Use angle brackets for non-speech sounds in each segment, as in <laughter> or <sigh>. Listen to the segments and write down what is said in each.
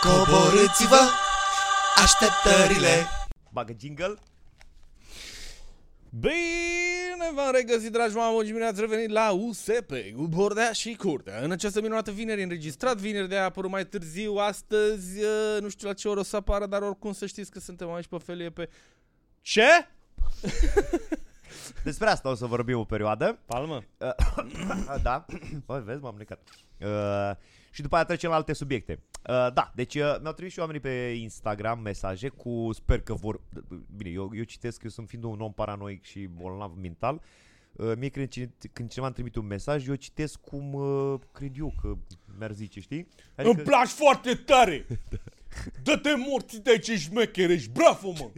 Coborâți-vă așteptările Bagă jingle. Bine v-am regăsit, dragi mamă, și bine ați revenit la USP, cu Bordea și Curtea. În această minunată vineri, înregistrat vineri de a apărut mai târziu, astăzi, uh, nu știu la ce oră o să apară, dar oricum să știți că suntem aici pe felie pe... Ce? <laughs> Despre asta o să vorbim o perioadă. Palmă? Uh, <coughs> da. Băi, vezi, m-am necat. Uh, și după aia trecem la alte subiecte. Uh, da, deci uh, mi-au trimis și oamenii pe Instagram mesaje cu sper că vor... Bine, eu, eu citesc, eu sunt fiind un om paranoic și bolnav mental. Uh, mie când, cine- când cineva îmi trimite un mesaj, eu citesc cum uh, cred eu că mi-ar zice, știi? Îmi placi foarte tare! <laughs> Dă-te morți de aici, șmecher, ești bravo, mă!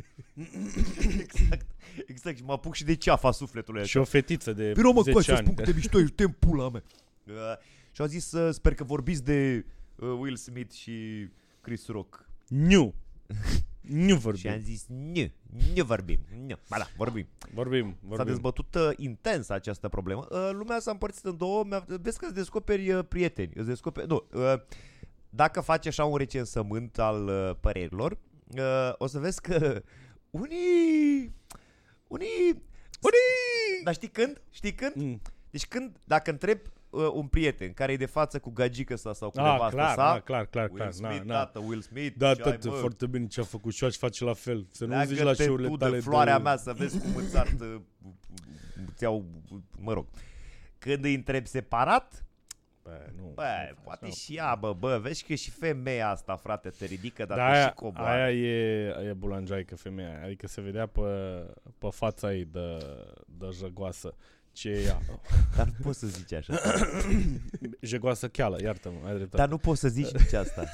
exact, exact, și mă apuc și de ceafa sufletului. Și o fetiță de Vino mă, 10 coi să ani. spun cât de mișto ești, te pula mea. Uh, și au zis, uh, sper că vorbiți de uh, Will Smith și Chris Rock. Nu! Nu Și vorbim. am zis, nu, nu vorbim. Nu. Ba da, vorbim. Vorbim, S-a vorbim. dezbătut uh, intens această problemă. Uh, lumea s-a împărțit în două. Mi-a- Vezi că îți descoperi uh, prieteni. Îți descoperi... Nu, uh, dacă faci așa un recensământ al uh, părerilor, uh, o să vezi că unii... Unii... Unii... Dar știi când? Știi când? Mm. Deci când, dacă întreb uh, un prieten care e de față cu gagică sa sau cu Ah, nevastă clar, sa, da, clar, clar, Will clar. Smith, na, na. tată, Will Smith, Da, ce ai, tot mă? foarte bine ce a făcut și face la fel. Să nu zici la Leagă-te show-urile tu tale de floarea de... mea să vezi cum îți artă, îți iau, mă rog. Când îi întreb separat, Bă, nu. bă, nu faci, poate nu. și ea, bă, bă, vezi că și femeia asta, frate, te ridică, dar Da, te aia, și coboară. aia e, e bulanjaică femeia aia. Adică se vedea pe, pe fața ei de, de jăgoasă. Ce e ea? Dar nu poți să zici așa. <coughs> Jăgoasă cheală, iartă-mă, ai dreptate. dar nu poți să zici nici asta.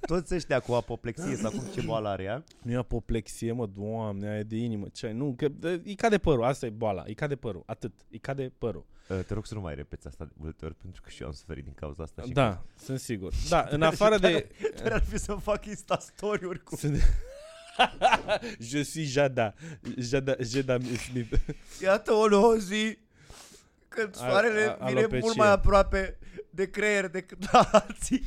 Toți ăștia cu apoplexie sau cum ce boală are ea, Nu e apoplexie, mă, doamne, aia e de inimă. Ce ai? Nu, că de, îi cade părul, asta e boala. Îi cade părul, atât. Îi cade părul. Uh, te rog să nu mai repeți asta de multe ori, pentru că și eu am suferit din cauza asta. Și Da, sunt sigur. Da, în <laughs> afară de... <laughs> Dar ar fi să-mi fac Insta story-uri cu... Sunt... <laughs> Je suis Jada. Jada, Jada Smith. Iată o zi când A- soarele a- vine alopecia. mult mai aproape de creier decât alții.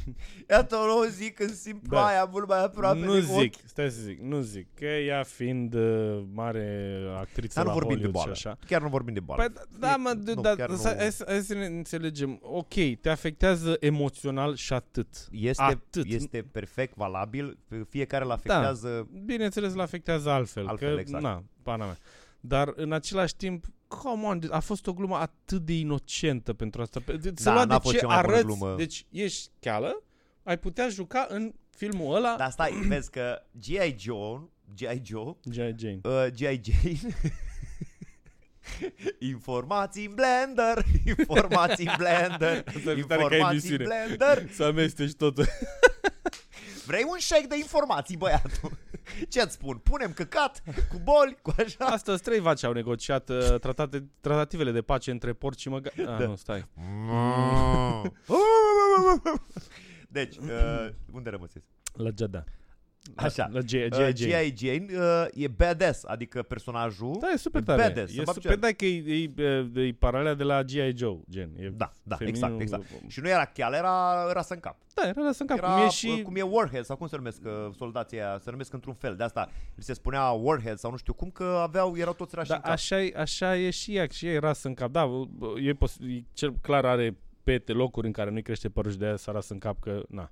Iată o zi când simt Bă, ploaia mult mai aproape nu de zic, stai să zic, nu zic. Că ea fiind uh, mare actriță Dar nu la vorbim de Hollywood boală. și așa. Chiar nu vorbim de boală. Păi, da, da, mă, Nu, da, chiar da, nu. hai, să- hai să ne înțelegem. Ok, te afectează emoțional și atât. este, atât. este perfect valabil, fiecare îl afectează Bineînțeles, îl afectează altfel. Altfel, că, exact. Na, pana mea. Dar în același timp, come on, a fost o glumă atât de inocentă pentru asta. Pe- de- Să Da, lua n-a de fost ce cea mai bună arăți, glumă. deci ești cheală, ai putea juca în filmul ăla Dar stai, <clears throat> vezi că G.I. Joe, G.I. Joe, G.I. Jane. uh, G.I. Jane, <laughs> informații în Blender, informații în Blender, <laughs> Asta mi se pare ca informații în emisiune. Blender. Să amesteci totul. <laughs> Vrei un shake de informații, băiatul? <laughs> Ce-ți spun? Punem căcat cu boli, cu așa. Astăzi trei vaci au negociat uh, tratate, tratativele de pace între porci și măga... Ah, Da. nu, stai. <laughs> Deci, uh, unde rămăsesc? La Jada. La, Așa. La G.I. Uh, Jane. G.I. Jane uh, e badass, adică personajul. Da, e super E tare. badass, e să fac super, ce- da, că e, e, e, e paralela de la G.I. Joe, gen. E Da, da, femininul- exact, exact. Și nu era cheală, era rasă în cap. Da, era lăsăm cap. Era Cum e și... cum e Warhead sau cum se numesc uh, soldații aia, se numesc într-un fel. De asta li se spunea Warhead sau nu știu cum că aveau erau toți rași Da, în cap. așa e, așa e și ea, și ea e rasă în cap. Da, e, pos- e cel clar are pete locuri în care nu-i crește părul și de aia s-a ras în cap că, na.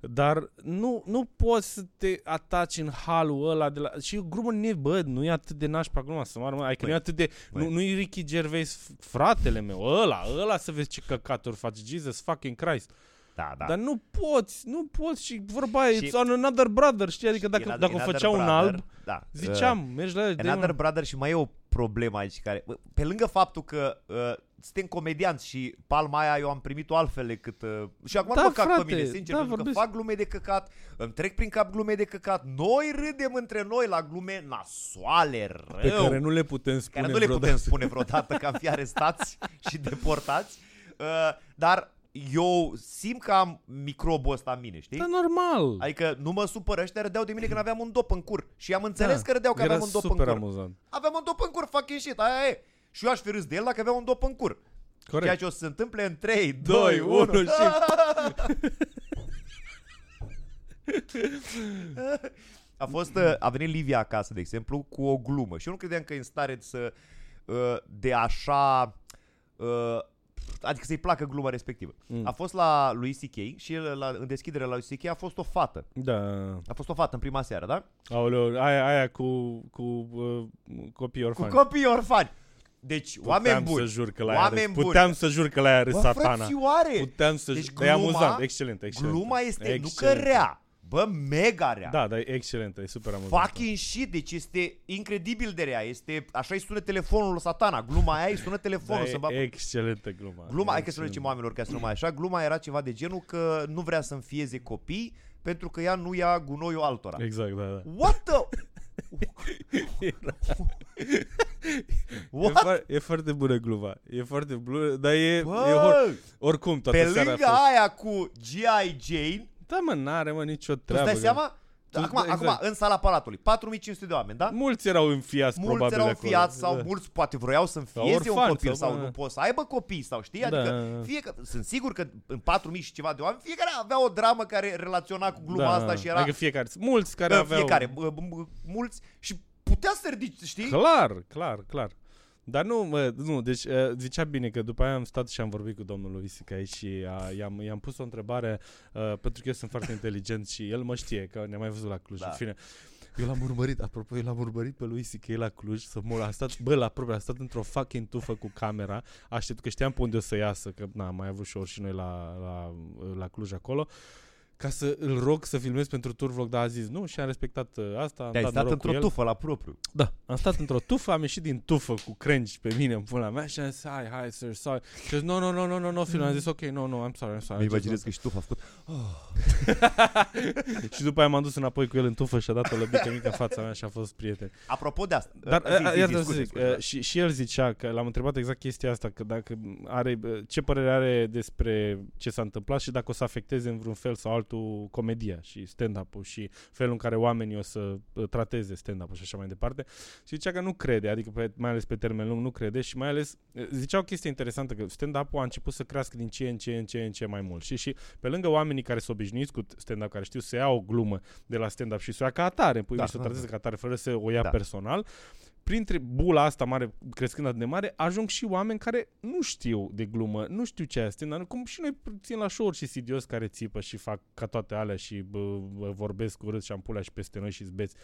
Dar nu, nu poți să te ataci în halul ăla de la... Și e o glumă ne, bă, nu e atât de nașpa gluma, să mă Adică nu e atât de... băi. Nu, nu-i Ricky Gervais, fratele meu, ăla, ăla să vezi ce căcaturi face, Jesus fucking Christ. Da, da. Dar nu poți, nu poți și vorba aia, Și- it's on another brother, știi? Adică dacă, Another- dacă o Another făcea un Brother, alb, da. ziceam, mergi la el, Uh, dă-i Another un- Brother și mai e o problemă aici care, bă, pe lângă faptul că uh, suntem comedianți și palma aia eu am primit-o altfel decât... Uh, și acum Da, nu mă cac frate, pe mine, sincer, da, pentru vorbesc. că fac glume de căcat, îmi trec prin cap glume de căcat, noi râdem între noi la glume nasoale, rău. pe care nu le putem spune care nu le vreodată. putem spune vreodată că am fi arestați <laughs> și deportați. Uh, dar eu simt că am microbul ăsta în mine, știi? Da, normal. Adică nu mă supără, ăștia râdeau de mine când aveam un dop în cur. Și am înțeles Da, că râdeau că Era aveam un dop în super cur. amuzant. Aveam un dop în cur, fucking shit, aia e. Și eu aș fi râs de el dacă avea un dop în cur. Corect. Ceea ce o să se întâmple în 3, 2, Doi, 1 unu și- <laughs> A fost, uh, a venit Livia acasă, de exemplu, cu o glumă și eu nu credeam că e în stare să, uh, de așa, uh, adică să-i placă gluma respectivă. Mm. A fost la lui C.K. și el, la, în deschidere la lui C.K. a fost o fată. Da. A fost o fată în prima seară, da? Aoleu, aia, aia cu, cu uh, copii Cu orfani. copii orfani. Deci, Puteam oameni buni. să jur că la aia Oameni râs. buni. Puteam să jur că la aia râs Bă, satana. frățioare! Puteam să Deci deci, jur. E gluma- amuzant, excelent, excelent. Gluma este, nu că Excelentă. rea, bă, mega rea. Da, dar e excelentă, e super amuzant. Fucking shit, deci este incredibil de rea. Este, așa îi sună telefonul lui satana. Gluma aia îi sună telefonul. da, să va... e excelentă gluma. Gluma, hai că să Excelentă. zicem oamenilor ca să nu mai așa, gluma era ceva de genul că nu vrea să înfieze copii pentru că ea nu ia gunoiul altora. Exact, da, da. What the... <laughs> E, What? foar- e foarte bună gluma. E foarte bună, dar e, e hor- Bă, oricum toată pe seara lângă a fost. aia cu G.I. Jane, Da, mă, n-are, mă, nicio tu treabă. îți dai că- seama? Tu- Acum, exact. acum, în sala Palatului, 4500 de oameni, da? Mulți erau înfiați, Mulți probabil, erau acolo. înfiați sau Da. mulți poate vroiau să Sau înfieze un orfanți, copil sau, sau, bă. nu pot să aibă copii sau știi? Da. Adică fie că, sunt sigur că în 4000 și ceva de oameni fiecare avea o dramă care relaționa cu gluma da. asta și era Adică fiecare. Mulți care Bă, aveau... fiecare, bă, bă, bă, mulți și putea să ridici, știi? Clar, clar, clar. Dar nu, mă, nu, deci uh, zicea bine că după aia am stat și am vorbit cu domnul lui Isicai și uh, i-am, i-am pus o întrebare uh, pentru că eu sunt foarte inteligent și el mă știe că ne-a mai văzut la Cluj. Da. În fine, eu l-am urmărit, apropo, eu l-am urmărit pe lui C.K. la Cluj să mor. A stat, bă, la propriu, a stat într-o fucking tufă cu camera, aștept că știam pe unde o să iasă, că na, am mai avut show și noi la, la, la Cluj acolo ca să îl rog să filmez pentru Tour Vlog, dar a zis nu și am respectat uh, asta. Am Te-ai dat stat noroc cu într-o el. tufă la propriu. Da, am stat într-o tufă, am ieșit din tufă cu crengi pe mine în pula mea și am zis, hai, hai, sir, sorry. Și a zis, no, no, no, no, no, no, film. Am zis, ok, no, no, I'm sorry, I'm sorry. Îmi I just imaginez că și tufa a făcut. want- <laughs> Și după aia m-am dus înapoi cu el în tufă și a dat o lăbică mică în fața mea și a fost prieten. Apropo de asta. Dar, zi, zi, zi, iată să scuze, zic, scuze, da. uh, și, și el zicea că l-am întrebat exact chestia asta, că dacă are, uh, ce părere are despre ce s-a întâmplat și dacă o să afecteze în vreun fel sau altul comedia și stand-up-ul și felul în care oamenii o să uh, trateze stand-up-ul și așa mai departe. Și zicea că nu crede, adică pe, mai ales pe termen lung nu crede și mai ales uh, zicea o chestie interesantă că stand-up-ul a început să crească din ce în ce în ce în ce mai mult. Și, și pe lângă oamenii care sunt obișnuiți cu stand-up, care știu să ia o glumă de la stand-up și să o ia ca atare, pui Da, și să o da, trateze ca atare fără să o ia Da. personal, printre bula asta mare, crescând atât de mare, ajung și oameni care nu știu de glumă, nu știu ce este, dar cum și noi țin la show și sidios care țipă și fac ca toate alea și bă, bă, vorbesc urât și șampulea și peste noi și zbeți.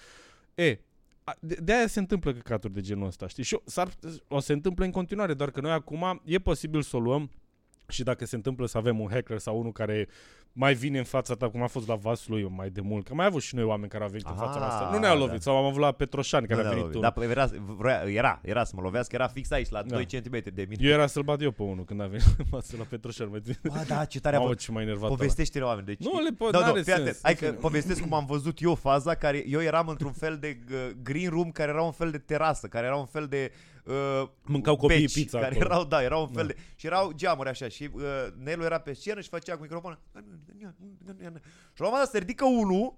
E, a- de, de aia se întâmplă căcaturi de genul ăsta, știi? Și o, s-ar, o se întâmplă în continuare, doar că noi acum e posibil să o luăm și dacă se întâmplă să avem un hacker sau unul care mai vine în fața ta, cum a fost la Vaslui mai de mult, că mai avut și noi oameni care au venit în fața Ah, noastră. Nu ne-au lovit, da. sau am avut la Petroșani care Nu a ne-a venit lovit. unul. Dar era, vrea, era, era să mă lovească, era fix aici, la Da. 2 cm de mine. Eu era să-l bat eu pe unul când a venit <laughs> în față la Petroșani. Mai țin. Bă, da, ce tare a Mamă, fost. ce mai enervat ăla. Povestește-le oameni. Deci, Nu, le po- da, da, n-are fii atent. sens. Hai În că fine. povestesc cum am văzut eu faza care eu eram într-un fel de uh, green room care era un fel de terasă, care era un fel de uh, Mâncau copiii beci, pizza care acolo. erau, da, era un fel Da. de și erau geamuri așa și uh, Nelu era pe scenă și făcea cu microfonul. Și la un moment dat se ridică unul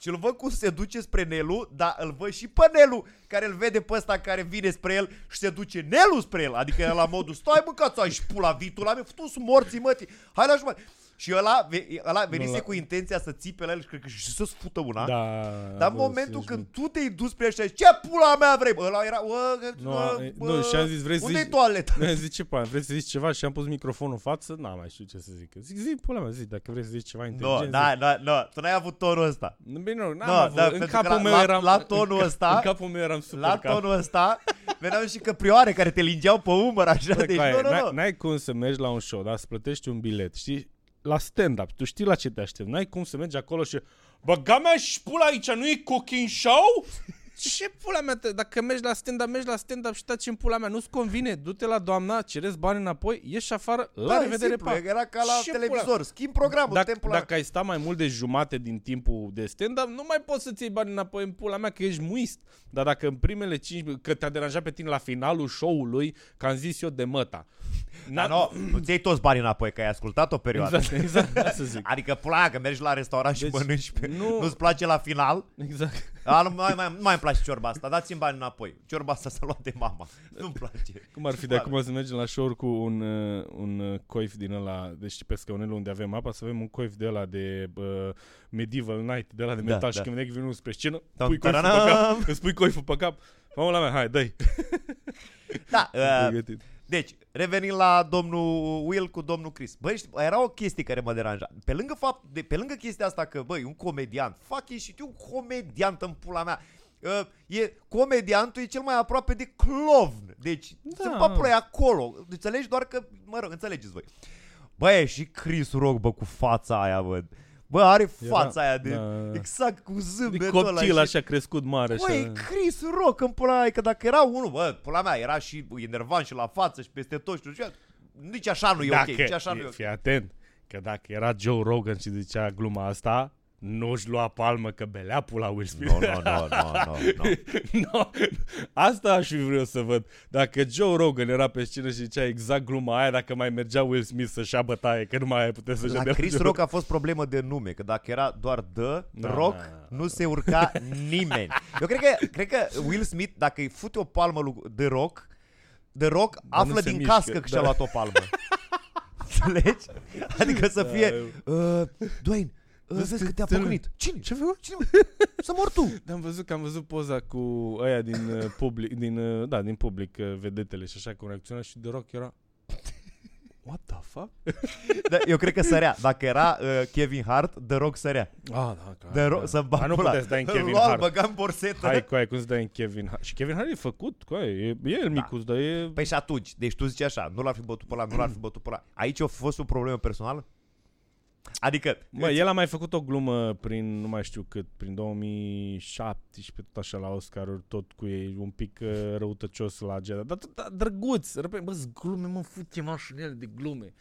și îl văd cum se duce spre Nelu, dar îl văd și pe Nelu, care îl vede pe ăsta care vine spre el și se duce Nelu spre el. Adică era la modul, stai mă, că ți-ai și pula vitul la mine, fătus morții mătii, hai la jumătate. Și ăla, ve- ăla venise la- cu intenția să țipe la el și cred că și să-ți fută una. Da. Dar în bă, momentul să-și- când tu te-ai dus spre el și ai zis, ce pula mea vrei? Bă, Ăla era, bă, Nu, bă, e- bă, nu, și am zis, vrei să unde-i zici- toaleta? <laughs> Mi-a zis ce pula, vrei să zici ceva și am pus microfonul în față, n-am mai știu ce să zic. Zic, zi, pula mea, zi, dacă vrei să zici ceva Nu, inteligent. da, da, da, tu n-ai avut tonul ăsta. zic. Bine, nu, n-am Da, avut. da, în pentru capul că la- meu la- eram... la tonul în, <laughs> ăsta- În capul meu eram super La calm. tonul ăsta veneau și căprioare care te lingeau pe umăr așa, Bă, deci Caie, nu, nu, n-ai, nu. n-ai cum să mergi la un show, dar să plătești un bilet, știi? La stand-up, tu știi la ce te aștept. N-ai cum să mergi acolo și Băga mea și pula aici, nu e cooking show? Ce pula mea, te, dacă mergi la stand-up, mergi la stand-up și taci în pula mea, nu-ți convine, du-te la doamna, cereți bani înapoi, ieși afară, la Da, e revedere, simplu, pa. Era ca la Ce televizor, schimb programul, Dacă, timpul dacă ai sta mai mult de jumate din timpul de stand-up, nu mai poți să-ți iei bani înapoi în pula mea, că ești muist. Dar dacă în primele 5 că te-a deranjat pe tine la finalul show-ului, că am zis eu de măta. Dar nu, îți iei toți banii înapoi, că ai ascultat o perioadă. Exact, exact, asta să zic. <laughs> Adică pula, că mergi la restaurant și Deci, mănânci pe... nu- Nu-ți place la final? Exact. A, nu mai, mai, nu mai îmi place ciorba asta, dați-mi bani înapoi. Ciorba asta s-a luat de mama. <laughs> Nu-mi place. Cum ar fi de acum să mergem la show cu un, uh, un uh, coif din ăla, deci pe scaunele unde avem apa, să avem un coif de ăla de uh, medieval night, de ăla de Da, metal și da. când vine vinul spre scenă, Tam, pui coiful pe taranam. cap, îți pui coiful pe cap, mamă la mea, hai, dă-i. Da, <laughs> uh, Pregătit. Deci, revenind la domnul Will cu domnul Chris. Băi, știi, era o chestie care mă deranja. Pe lângă, fapt, de, pe lângă chestia asta că, băi, un comediant, fucking shit, e un comediant în pula mea. Uh, e, comediantul e cel mai aproape de clovn. Deci, da. Da. se papulă e acolo. Înțelegi doar că, mă rog, înțelegeți voi. Băi, și Chris Rock, bă, cu fața aia, bă. Bă, are fața aia de... da. Exact cu De zâmbetul ăla. copil și- așa crescut mare. Băi, așa. Chris Rock în pula mea, că dacă era unul, bă, pula mea, era și enervant și la față și peste tot și nu știu, nici așa nu e ok, nici așa nu e ok. fii atent, că dacă era Joe Rogan și zicea gluma asta, nu-și lua palmă că belea pula Will Smith. Nu, nu, nu, nu, nu, nu. <laughs> no, asta aș fi vreau să văd. Dacă Joe Rogan era pe scenă și zicea exact gluma aia, dacă mai mergea Will Smith să-și ia bătaie, că nu mai putea să-și La dea Chris Joe Rock a fost problemă de nume, că dacă era doar The Da, Rock, da, da. nu se urca nimeni. Eu cred că, cred că Will Smith, dacă îi fute o palmă lui The Rock, The Rock nu află se din mișcă, cască că și-a da. luat o palmă. <laughs> Înțelegi? Adică să Da, fie, eu- uh, Dwayne, uh, Vezi vezi că că te-a te- păcălit. Cine? Ce făcut? Cine? Să mor tu. <laughs> Am văzut că am văzut poza cu ăia din uh, public, din, uh, da, din public, uh, vedetele și așa, cum reacționa și The Rock era... What the fuck? <laughs> Da, eu cred că sărea. Dacă era uh, Kevin Hart, The Rock sărea. Ah, da, clar. The Rock, da. să Dar bag nu pula. puteți da în Kevin <laughs> Îl lua, Hart. băga în borsetă. Hai cu aia, cum se dă în Kevin Hart. Și Kevin Hart e făcut, cu aia, e, e el micuț, dar e... Păi și atunci, deci tu zici așa, nu l-ar fi bătut pe ăla, nu l-ar fi bătut pe ăla. Aici a fost o problemă personală? Adică, Mă, el a mai făcut o glumă prin, nu mai știu cât, prin 2017, tot așa la Oscar, tot cu ei, un pic uh, răutăcios la agenda. Dar tot da, drăguț, repede, bă, zi glume, mă, fute mă și în ele de glume.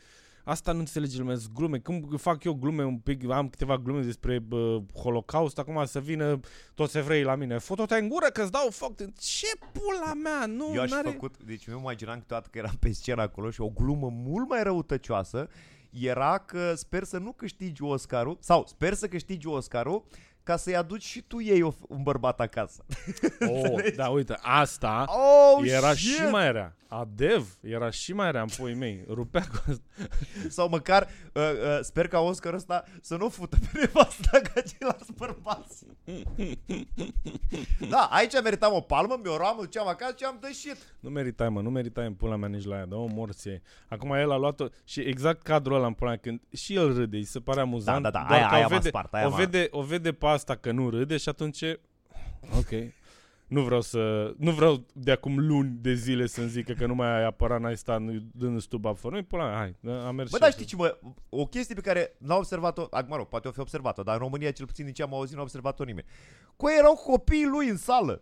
Asta nu înțelege lumea, zi glume. Când fac eu glume un pic, am câteva glume despre bă, Holocaust, acum să vină toți evreii la mine. Foto-te în gură că-ți dau foc. Ce pula mea, nu, eu aș fi n-are... făcut, deci eu mă imaginam câteodată că eram pe scenă acolo și o glumă mult mai răutăcioasă era că sper să nu câștigi Oscarul, sau sper să câștigi Oscarul ca să-i aduci și tu ei o- un bărbat acasă. <laughs> Oh, da, uite, asta Oh, era shit! și mai rea. Adev era și mai rea în puii mei. Rupea cu asta. <laughs> Sau măcar uh, uh, sper ca Oscar ăsta să nu fută pe nevasta ca ceilalți bărbați. da, aici meritam o palmă, mi-o luam, mă duceam acasă și am dășit. Nu meritai, mă, nu meritai în pula mea nici la ea, dar o morție. Acum el a luat-o și exact cadrul ăla în pula mea, când și el râde, îi se pare amuzant. Da, da, da, doar aia- că aia o m-a vede, spart, aia o, m-a- vede, o vede pe asta că nu râde și atunci, ok, nu vreau să, nu vreau de acum luni de zile să-mi zică că nu mai ai apărat, n-ai stat dând stuba fără. Nu, pula mea, hai, da, am mers Bă, și dar eu. știi ce, mă, o chestie pe care n-au observat-o, ac, mă rog, poate o fi observat-o, dar în România, cel puțin din ce am auzit, n-a observat-o nimeni. Cu ei erau copiii lui în sală.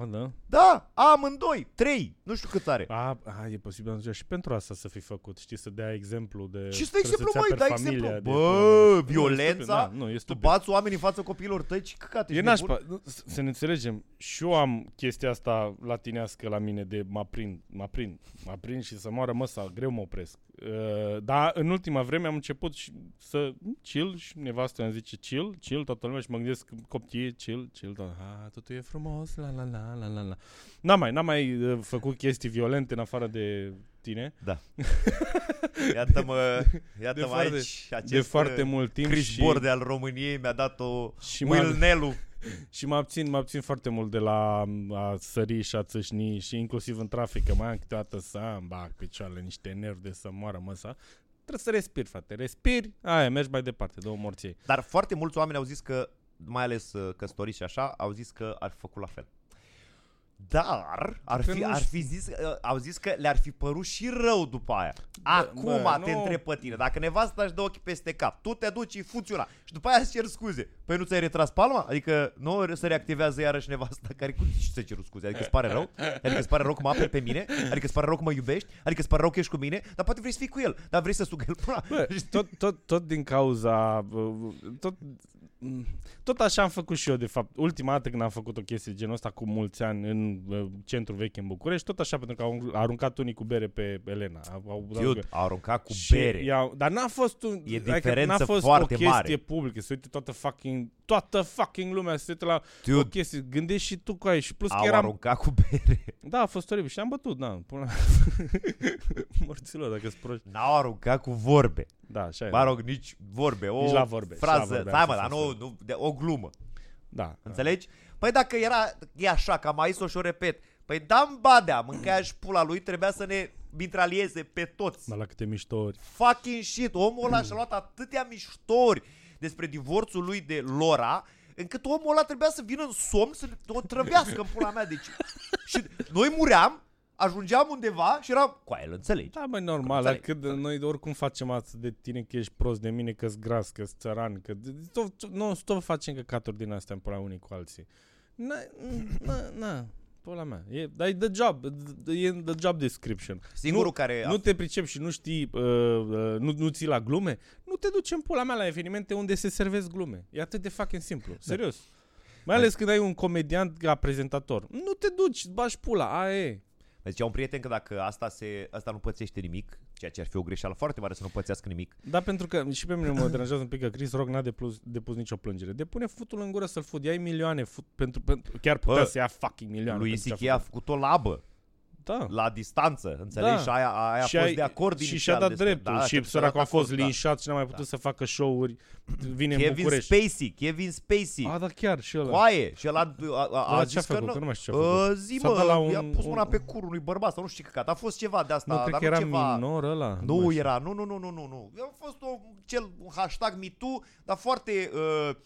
A, da? Da, amândoi, trei, nu știu cât are. A, a, e posibil atunci și pentru asta să fi făcut, știi, să dea exemplu de... Și stă trebuie exemplu, să-ți măi, da aperi exemplu. familia de Bă, pula mea. violența, Nu, e stupid, da, nu, e Tu stupid. bați oameni în fața copiilor tăi, ce căcate, E ești nebun? nașpa, nu, s- să ne înțelegem. Și eu am chestia asta latinească la mine de mă prind, mă prind, mă prind și să moară măsa, greu mă opresc. Uh, dar în ultima vreme am început și să chill și nevastă îmi zice chill, chill, toată lumea și mă gândesc coptie, chill, chill, tot, ah, totul e frumos, la la la la la la. N-am mai, n-am mai uh, făcut chestii violente în afară de tine, <laughs> Iată-mă, iată-mă De foarte- aici, acest de foarte uh, mult timp Chris și, Borde al României mi-a dat o și Will m-am- Nelu. <laughs> Și mă abțin, mă abțin foarte mult de la a sări și a țâșni și inclusiv în trafic, că mai am câteodată să îmi bag picioarele niște nervi de să moară măsa. Trebuie să respiri, frate. Respiri, aia, mergi mai departe, două morții. Dar foarte mulți oameni au zis că, mai ales uh, căsătoriți și așa, au zis că ar fi făcut la fel. Dar ar Că fi, nu ar știu. fi zis, uh, au zis că le-ar fi părut și rău după aia. Acum bă, te nu. întreb pe tine, dacă nevasta își dă ochii peste cap, tu te duci, îi funcționa și după aia îți cer scuze. Păi nu ți-ai retras palma? Adică nu se reactivează iarăși nevasta care cu și să cer scuze. Adică îți pare rău? Adică îți pare rău că mă aperi pe mine? Adică îți pare rău că mă iubești? Adică îți pare rău că ești cu mine? Dar poate vrei să fii cu el, dar vrei să sugă el pula. Bă, <laughs> tot, tot, tot din cauza... uh, Tot, tot așa am făcut și eu, de fapt. Ultima dată când am făcut o chestie genul ăsta cu mulți ani în un uh, centru vechi în București, tot așa pentru că au aruncat unii cu bere pe Elena. Au, au, Dude, a aruncat cu și bere. i-au- dar n-a fost un, E adică diferență n-a fost foarte o chestie mare. publică, se uite toată fucking, toată fucking lumea se uită la o Dude, chestie, gândești și tu cu aia și plus că au eram, aruncat cu bere. da, a fost oribil și am bătut, da, până <laughs> morților, dacă sunt proști. N-au aruncat cu vorbe. Da, așa e. Mă rog, nici vorbe. O Nici la vorbe, și la frază. vorbe, Stai am mă, fost dar nu, așa. nu, de, o glumă. Da. Înțelegi? Păi dacă era e așa, că am mai zis-o și o repet, păi dam badea, mâncarea și pula lui, trebuia să ne mitralieze pe toți. Dar la câte miștouri. Fucking shit, omul ăla și-a luat atâtea miștori despre divorțul lui de Lora, încât omul ăla trebuia să vină în somn să o trăvească în pula mea. Deci, și noi muream, ajungeam undeva și eram, cu aia, îl înțelegi. Da, mai normal, dar Înțeleg. cât noi oricum facem atât de tine că ești prost de mine, că-s gras, că-s țăran, că tot, nu stop facem căcaturi din astea în pula unii cu alții. Na, na, na, pula mea. E, dar e the job, e în the job description. Singurul nu, care a Nu te pricepi și nu știi, uh, uh, nu, nu ții la glume, nu te duci în pula mea la evenimente unde se servesc glume. E atât de fucking simplu, serios. Mai ales când ai un comediant ca prezentator. Nu te duci, îți bagi pula, aia e. Deci un prieten că dacă asta, se, asta nu pățește nimic, ceea ce ar fi o greșeală foarte mare să nu pățească nimic, Da, pentru că și pe mine mă deranjează un pic că Chris Rock n-a depus, depus nicio plângere. Depune futul în gură să-l fut. Ia milioane fut, pentru, pentru, chiar putea Bă, să ia fucking milioane. lui pentru ce Isichei a făcut o labă Da. la distanță, înțelegi? Da. Și aia, aia a și fost ai- de acord și inițial și-a dat despre- dreptul. da, și că săracul a fost da. linșat și n-a mai putut să facă show-uri. Vine în Kevin București. Spacey, Kevin Spacey. A, da, chiar și ăla. Coaie. Și el a, a, a, a Ăla ce zis a că făcut? nu. Că nu mai știu ce a făcut. Uh, zi S-a mă, dat la i-a un- pus mâna un- pe curul unui bărbat sau nu știu ce căcat. A fost ceva de asta, Nu, cred dar că nu era ceva... minor ăla. Nu mai știu. era, nu, nu, nu, nu, nu, nu. A fost o, cel, un hashtag MeToo, dar foarte uh, uh,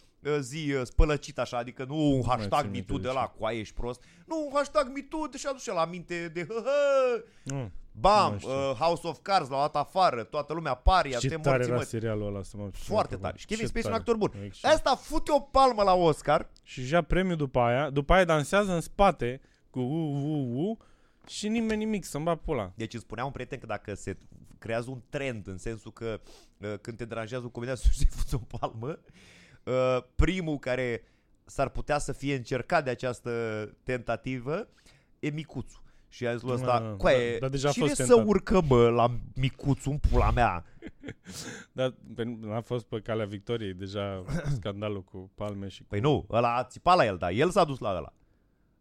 zi uh, spălăcit așa, adică nu un mai hashtag țin minte MeToo de de la coaie ești prost. Nu, un hashtag MeToo, deși aduce la minte de hă, hă, Nu. Nu Bam, mai știu. uh, House of Cards l-au dat afară, toată lumea paria, Ce te tare morți, era mă. serialul ăla să mă Foarte tare. Și Kevin Ce Spacey e un tare. actor bun. Excelent. Asta fute o palmă la Oscar. Și ia premiul după aia, după aia dansează în spate cu u, u, u, și nimeni nimic, să-mi bat pula. Deci îmi spunea un prieten că dacă se creează un trend în sensul că uh, când te deranjează un comedian <laughs> să se fuți o palmă, uh, primul care s-ar putea să fie încercat de această tentativă e Micuțu. Și a zis lui ăsta, Ah, coaie, da, dar deja a cine fost să tentat." urcă, bă, la Micuțu în pula mea? <laughs> Dar pe- n-a fost pe calea victoriei deja <clears throat> scandalul cu palme și cu... Păi nu, ăla a țipat la el, dar el s-a dus la ăla.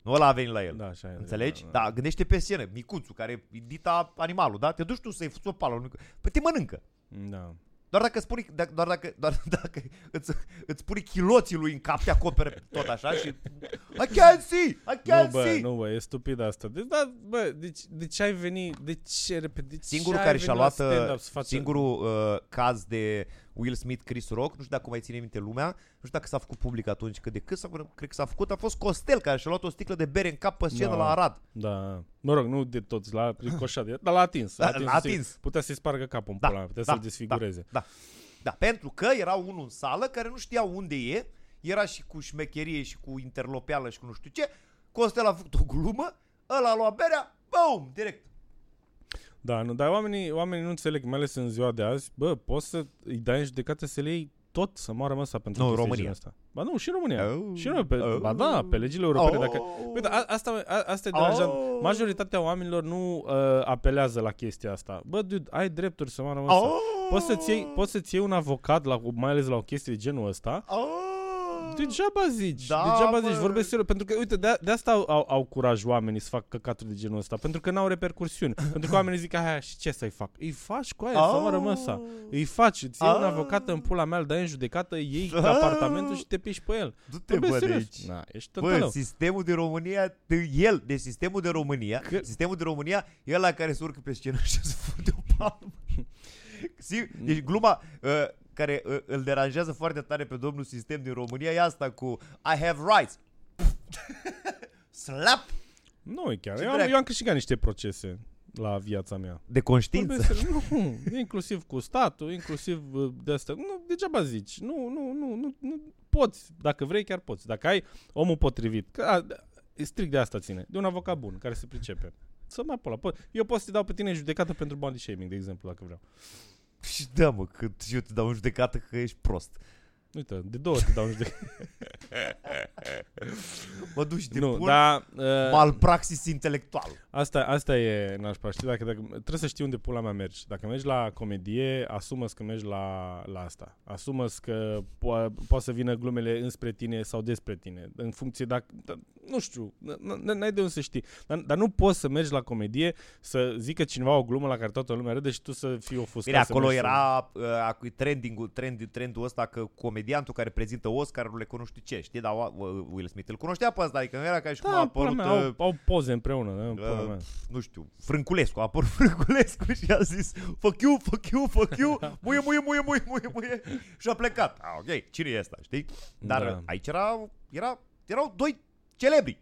Nu ăla a venit la el. Da, așa e. Înțelegi? Da, gândește pe scenă, micuțul care e dita animalul, da? Te duci tu să-i fuți o pală. unui- Păi te mănâncă. Da. Doar dacă îți pui, da- doar dacă, doar <laughs> dacă îți, îți pui chiloții lui în cap, te acoperi tot așa și I <laughs> can't see, I Nu, can't bă, see. nu, bă, e stupid asta. Deci, da, bă, deci, de ce ai venit, de ce, repede, de ce Singurul ai care și-a venit luat, la stand-up să faci singurul uh, caz de Will Smith, Chris Rock, nu știu dacă mai ține minte lumea, nu știu dacă s-a făcut public atunci, că de cât s-a, cred că s-a făcut, a fost Costel care și-a luat o sticlă de bere în cap pe scenă Da. la Arad. Da, mă rog, nu de toți, la ricoșat, <laughs> dar l-a atins. Da, a atins, l-a atins. Putea să-i spargă capul în Da, pula, mea, putea da, să-l desfigureze. Da, da, pentru că era unul în sală care nu știa unde e, era și cu șmecherie și cu interlopeală și cu nu știu ce, Costel a făcut o glumă, ăla a luat berea, boom, direct. Da, nu, dar oamenii, oamenii nu înțeleg, mai ales în ziua de azi, bă, poți să îi dai în judecată să le iei tot să moară măsa pentru Nu, în chestii România. genul Asta. Ba nu, și în România. Oh. Și noi, pe, Oh. ba da, pe legile europene. Dacă, Oh. Uite, a, asta, a, asta e deranjant. Oh. Majoritatea oamenilor nu uh, apelează la chestia asta. Bă, dude, ai drepturi să moară măsa. Oh. Poți să-ți iei, poți să-ți iei un avocat, la, mai ales la o chestie de genul ăsta, Oh. Degeaba zici, Da, degeaba mă. zici, vorbesc serios, pentru că, uite, de, de asta au, au, au curaj oamenii să facă căcaturi de genul ăsta, pentru că n-au repercursiuni, <coughs> pentru că oamenii zic, aia, și ce să-i fac? Îi faci cu aia, să mă rămăsa, îi faci, îți iei un Ah. avocat în pula mea, îl dai în judecată, iei Ah. <laughs> apartamentul și te piși pe el. Du-te, Vorbesc bă, de serios. aici. Na, ești Bă, tătălău. sistemul de România, de el, de sistemul de România, Că- sistemul de România e ăla care se urcă pe scenă <laughs> și se fute o palmă. <laughs> Si- Deci gluma uh, care uh, îl deranjează foarte tare pe domnul sistem din România e asta cu I have rights. <laughs> Slap! Nu e chiar, Ce eu am, dracu? eu am câștigat niște procese la viața mea. De conștiință. Vorbesc serios. Nu, inclusiv cu statul, inclusiv uh, de asta. Nu, degeaba zici. Nu, nu, nu, nu, nu poți. Dacă vrei, chiar poți. Dacă ai omul potrivit. Că, a, e strict de asta ține. De un avocat bun, care se pricepe. Să mă pola. Po- Eu pot să te dau pe tine în judecată pentru body shaming, de exemplu, dacă vreau. Și da, mă, că eu te dau în judecată că ești prost. Uite, de două ori te dau în judecată. <laughs> Mă duci și te nu, pun dar... Uh, malpraxis intelectual. Asta, asta e nașpa, știi? Dacă, dacă, trebuie să știi unde pula mea mergi. Dacă mergi la comedie, asumă că mergi la, la asta. asumă că po- poate să vină glumele înspre tine sau despre tine. În funcție dacă... Da, nu știu, n- n- n-ai de unde să știi. Dar, dar nu poți să mergi la comedie să zică cineva o glumă la care toată lumea râde și tu să fii ofuscat. Bine, să acolo mergi să- era uh, trending, trend, trendul ăsta că comediantul care prezintă Oscar nu le cunoști ce, știi? Dar uh, Will Smith îl cunoștea pe ăsta, adică nu era ca și cum a Da, pula apărut, mea, uh, au, au poze împreună. Da, pula uh, mea. nu știu, Frânculescu, a apărut <laughs> Frânculescu și a zis fuck you, fuck you, fuck you, <laughs> muie, muie, muie, muie, muie, muie și a plecat. Ah, ok, cine e ăsta, știi? Dar Da. aici era, era, erau doi celebri.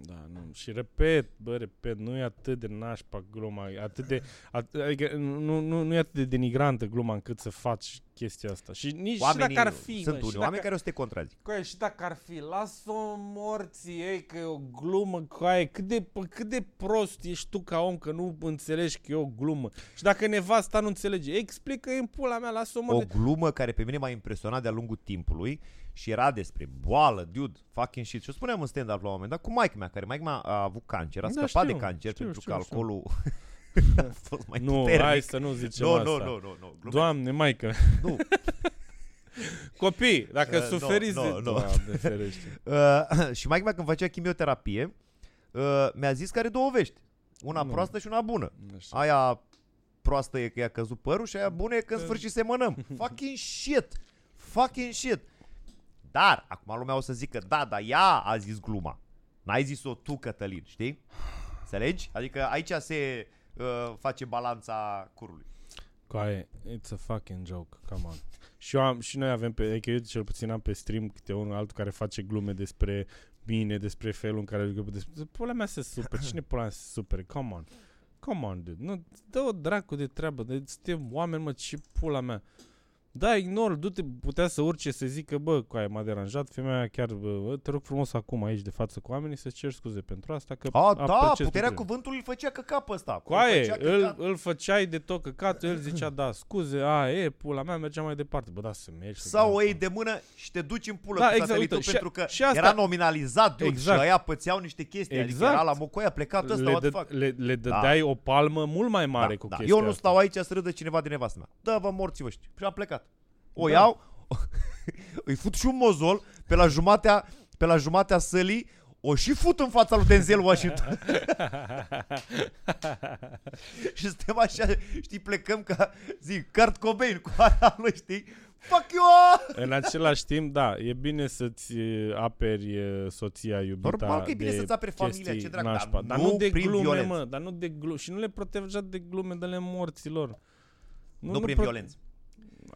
Da, nu. Și repet, bă, repet, nu e atât de nașpa gluma, e atât de, at, adică nu, nu, nu e atât de denigrantă gluma încât să faci chestia asta. Și nici Oamenii, și dacă ar fi, sunt bă, unii și oameni dacă, care o să te contrazic. Coaie, și dacă ar fi, lasă-o morții ei că e o glumă, coaie, cât de, pă, cât de prost ești tu ca om că nu înțelegi că e o glumă. Și dacă nevasta nu înțelege, explică în pula mea, lasă-o mă O de... glumă care pe mine m-a impresionat de-a lungul timpului și era despre boală, dude, fucking shit. Și o spuneam în stand-up la un moment dat cu maică mea, care maică mea a avut cancer, a Da, scăpat știu, de cancer știu, pentru știu, că știu. alcoolul <laughs> <laughs> a fost mai Nu, puternic. hai să nu zicem nu, asta. nu, nu, nu, nu, glumesc. Doamne, maică. Nu. <laughs> Copii, dacă Uh, suferiți nu, de... nu, nu. Doamne, ferește. Uh, <clears throat> și maică mea când făcea chimioterapie, uh, mi-a zis că are două vești. Una Nu. proastă și una bună. Nu știu. Aia proastă e că i-a căzut părul și aia bună e că în Da. sfârșit semănăm. Fucking shit! Fucking shit! Dar, acum lumea o să zică, da, dar ea a zis gluma. N-ai zis-o tu, Cătălin, știi? Înțelegi? Adică aici se uh, face balanța curului. Coaie, it's a fucking joke, come on. Și, eu am, și noi avem pe, adică eu cel puțin am pe stream câte unul altul care face glume despre mine, despre felul în care despre, pula mea se super, cine pula mea se super, come on. Come on, dude. Nu, dă o dracu de treabă. De, suntem oameni, mă, ce pula mea. Da, ignor, du-te, putea să urce să zică, bă, coaie, m-a deranjat, femeia aia chiar, bă, te rog frumos acum aici de față cu oamenii să-ți cer scuze pentru asta, că A, da, apreciez puterea puterea. cuvântului îl făcea căca pe ăsta. Îl Coaie, făcea îl, căcat. îl făceai de tot căcatul, el zicea, da, scuze, a, e, pula mea, mergea mai departe. Bă, da, să mergi. să Sau o dai, iei bă. de mână și te duci în pulă Da, cu exact, satelitul uite, și- pentru că și asta- era nominalizat, dude, Exact. și ăia pățeau niște chestii. Adică Exact. era la mocoia plecat ăsta, le, what the dă, fuck. le, le dădeai o palmă mult mai mare da, cu da. chestia Eu nu asta. stau aici să râdă cineva de nevastă mea. Da, vă morți vă Și am plecat. O Da. iau, <laughs> îi fut și un mozol pe la jumatea, pe la jumatea sălii, o și fut în fața lui Denzel Washington. <laughs> și suntem așa, știi, plecăm ca, zic, Kurt Cobain cu aia lui, știi? Fuck you! În același timp, da, e bine să-ți e, aperi e, soția, iubita Normal că e bine de să-ți aperi familia, chestii ce dracu, dar nașpa. dar nu nu de prin glume, violență. mă, dar nu de glume. Și nu le proteja de glume de ale morților. Nu, le prin pro- violență.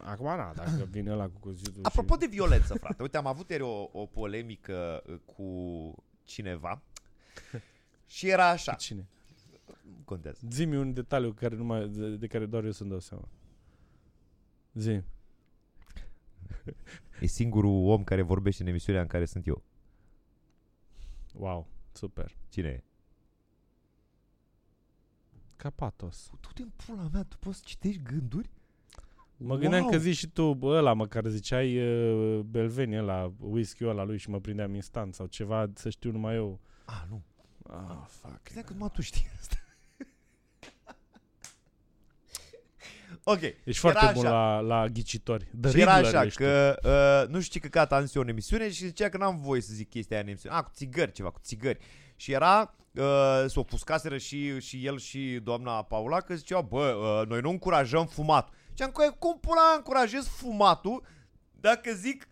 Acum, na, dacă vine la cu cuțitul Apropo și... de violență, frate, uite, am avut ieri o, o polemică uh, cu cineva și era așa. Cine? Nu contează. Zi-mi un detaliu care numai, de, de care doar eu să-mi dau seama. Zi. E singurul om care vorbește în emisiunea în care sunt eu. Wow, super. Cine e? Capatos. Tu de pula mea, tu poți să citești gânduri? Mă gândeam Wow! că zici și tu bă, ăla, mă, care ziceai uh, Belveni ăla, whisky ăla lui și mă prindeam instant sau ceva, să știu numai eu. Ah, nu. Ah, fuck. Credeam că numai tu știi asta. <laughs> ok. Ești foarte era bun așa. la, la ghicitori. The Și era Riddler așa ești tu. că uh, nu știu ce căcat am zis eu în emisiune și zicea că n-am voie să zic chestia aia în emisiune. Ah, cu țigări, ceva, cu țigări. Și era, uh, s-o fuscaseră și, și el și doamna Paula că ziceau, bă, uh, noi nu încurajăm fumatul. Și am cum pula încurajez fumatul dacă zic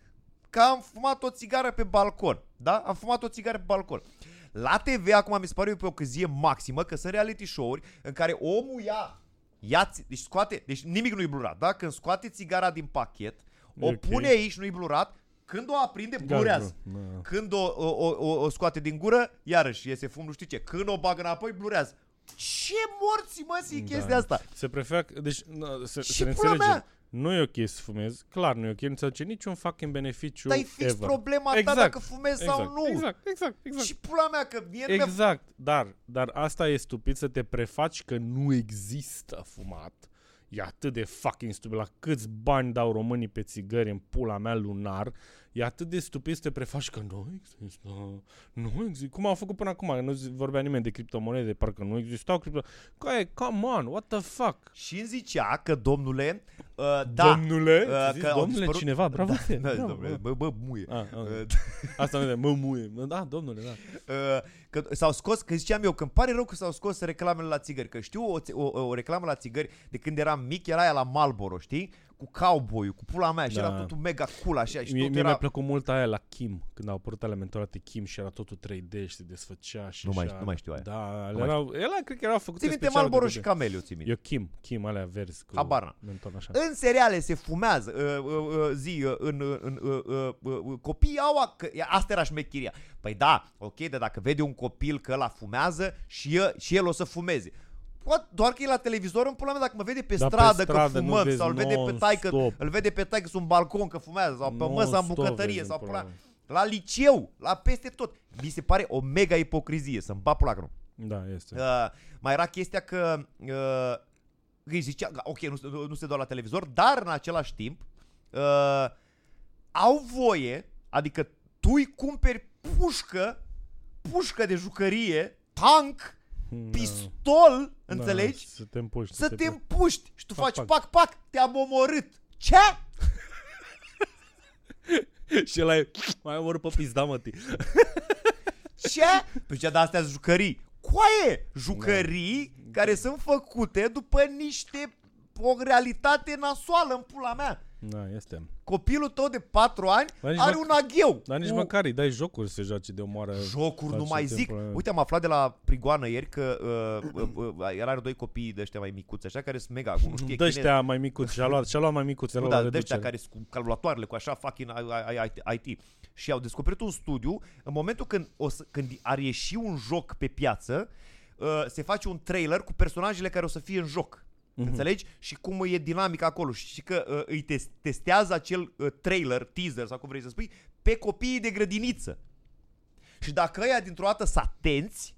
că am fumat o țigară pe balcon. Da? Am fumat o țigară pe balcon. La TV acum mi se pare o ipocăzie maximă că sunt reality show-uri în care omul ia, ia ți- deci scoate, deci nimic nu-i blurat, da? Când scoate țigara din pachet, o Ok. pune aici, nu-i blurat, când o aprinde, blurează. Gata, da. Când o, o, o, o, o scoate din gură, iarăși iese fum, nu știu ce. Când o bagă înapoi, blurează. Ce morți, mă, e chestia Da. asta? Se preferă, deci, na, să, Și să ne pula înțelegem. mea! Nu e ok să fumezi, clar nu e ok, nu ți aduce niciun fucking beneficiu Dar e fix ever. problema ta Exact, dacă fumezi exact, sau nu. Exact, exact, exact. Și pula mea, că mie nu mi-a Exact, dar, dar asta e stupid să te prefaci că nu există fumat. E atât de fucking stupid. La câți bani dau românii pe țigări în pula mea lunar? E atât de stupid să te prefaci că nu există, nu există. Cum au făcut până acum? Nu zi- vorbea nimeni de criptomonede, parcă nu existau cripto. Care, come on, what the fuck? Și îmi zicea că, domnule, uh, da, Domnule, uh, Ți-a zis că au domnule dispărut- cineva, bravo da, ție, <laughs> da, bravo, domnule, bravo. bă, bă, muie. Ah, ah. Uh, <laughs> Asta nu e, mă muie. Mă, Da, domnule, da. <laughs> Uh, că s-au scos, că ziceam eu, că îmi pare rău că s-au scos reclamele la țigări, că știu o, ți- o, o reclamă la țigări de când eram mic, era aia la Marlboro, știi? Cu cowboy cu pula mea și Da. era totul mega cool așa și Mie, tot mie era... mi-a plăcut mult aia la Kim, când au apărut ale mentorate Kim și era totul 3D și se desfăcea și Nu mai- așa. nu mai știu aia. Da, ale mai erau, ele cred că erau făcute Ții minte special Marlboro de și bebe. Cameliu, ții minte. Eu Kim, Kim, alea verzi cu Habar n-am. menton așa. În seriale se fumează, uh, uh, uh, zi, uh, în, uh, în, uh, uh, uh, uh, copiii au, a- că, asta era șmechiria. Păi da, ok, dar dacă vede un copil că ăla fumează și el, și el o să fumeze. Poate, doar că e la televizor în pula mea, dacă mă vede pe Dar pe stradă, stradă că nu fumăm vezi sau îl vede pe taică, non-stop. îl vede pe taică un balcon că fumează sau pe măsa în Non-stop bucătărie vezi sau în pula pula la liceu, la peste tot. Mi se pare o mega ipocrizie să-mi bat pula că nu. Da, este. Uh, mai era chestia că uh, îi zicea, ok, nu, nu, nu se dau la televizor, dar în același timp uh, au voie, adică tu îi cumperi pușcă, pușcă de jucărie, tank, Da. pistol, înțelegi? Da, să te împuști. Să te pu- împuști și tu Pac, faci pac. pac, pac, te-am omorât. Ce? <laughs> și ăla e, mai omorât pe pizda, mă, ti. <laughs> Ce? Păi ce, dar astea sunt jucării. Coaie! Jucării Da. care sunt făcute după niște o realitate nasoală în pula mea. Da, este. Copilul tău de 4 ani Dar nici are măc- un agheu. Dar nici cu măcar îi dai jocuri să se joace de omoară. jocuri, nu face mai zic. timpul ăla. Uite, am aflat de la Prigoană ieri că uh, uh, uh, erau doi copii de ăștia mai micuți, așa, care sunt mega, nu știe Dă chinezi. ăștia mai micuți, și-a luat, și-a luat mai micuți, Nu, era dar la de ăștia reducere. care sunt cu calculatoarele, cu așa fucking IT. Și au descoperit un studiu, în momentul când, o să, când ar ieși un joc pe piață, uh, se face un trailer cu personajele care o să fie în joc. Mhm. Înțelegi? Și cum e dinamica acolo. Și că uh, îi tes- testează acel uh, trailer, teaser sau cum vrei să spui, pe copiii de grădiniță. Și dacă ăia dintr-o dată sunt atenți,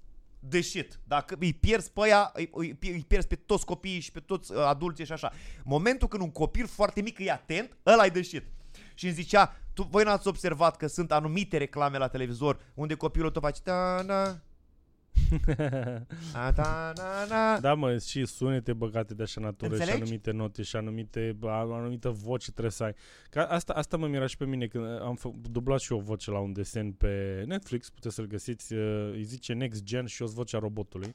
de shit. Dacă îi pierzi pe ăia, îi, îi, îi pierzi pe toți copiii și pe toți uh, adulții și așa. Momentul când un copil foarte mic e atent, ăla e de shit. Și îmi zicea, tu, voi n-ați observat că sunt anumite reclame la televizor unde copilul tău face ta na a, ta na na Da, mă, și sunete băgate de așa natură Înțelegi? și anumite note și anumite, a- anumită voce trebuie să ai. Ca asta, asta mă mira și pe mine când am fă, dublat și eu o voce la un desen pe Netflix, puteți să-l găsiți, uh, îi zice Next Gen și o vocea robotului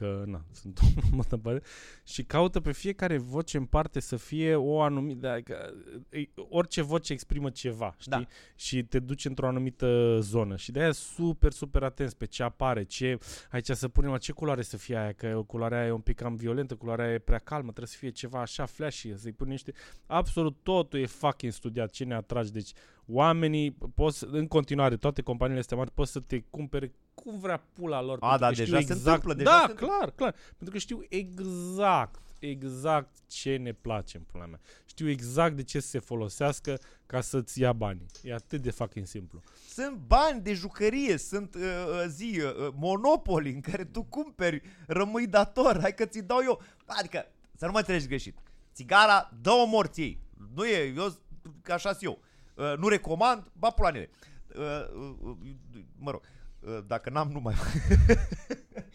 că, na, sunt o <laughs> multă parte, și caută pe fiecare voce în parte să fie o anumită, adică, e- orice voce exprimă ceva, știi? Da. Și te duce într-o anumită zonă și de-aia super, super atenți pe ce apare, ce, aici să punem la ce culoare să fie aia, că culoarea aia e un pic cam violentă, culoarea aia e prea calmă, trebuie să fie ceva așa flashy, să-i punem niște, absolut totul e fucking studiat, ce ne atragi, deci oamenii, poți, în continuare, toate companiile astea mari, poți să te cumpere cum vrea pula lor. A, pentru da, că știu deja se exact, întâmplă, deja Da, se întâmplă. clar, clar. Pentru că știu exact, exact ce ne place în pula mea. Știu exact de ce să se folosească ca să-ți ia banii. E atât de fucking simplu. Sunt bani de jucărie, sunt uh, uh, zi, uh, uh, monopoli în care tu cumperi, rămâi dator, hai că ți dau eu. Adică, să nu mă înțelegi greșit. Țigara, dă-o morții. Nu e, eu, că așa sunt eu. Uh, nu recomand, ba pulanele. Uh, uh, uh, mă rog, uh, dacă n-am, nu mai <laughs>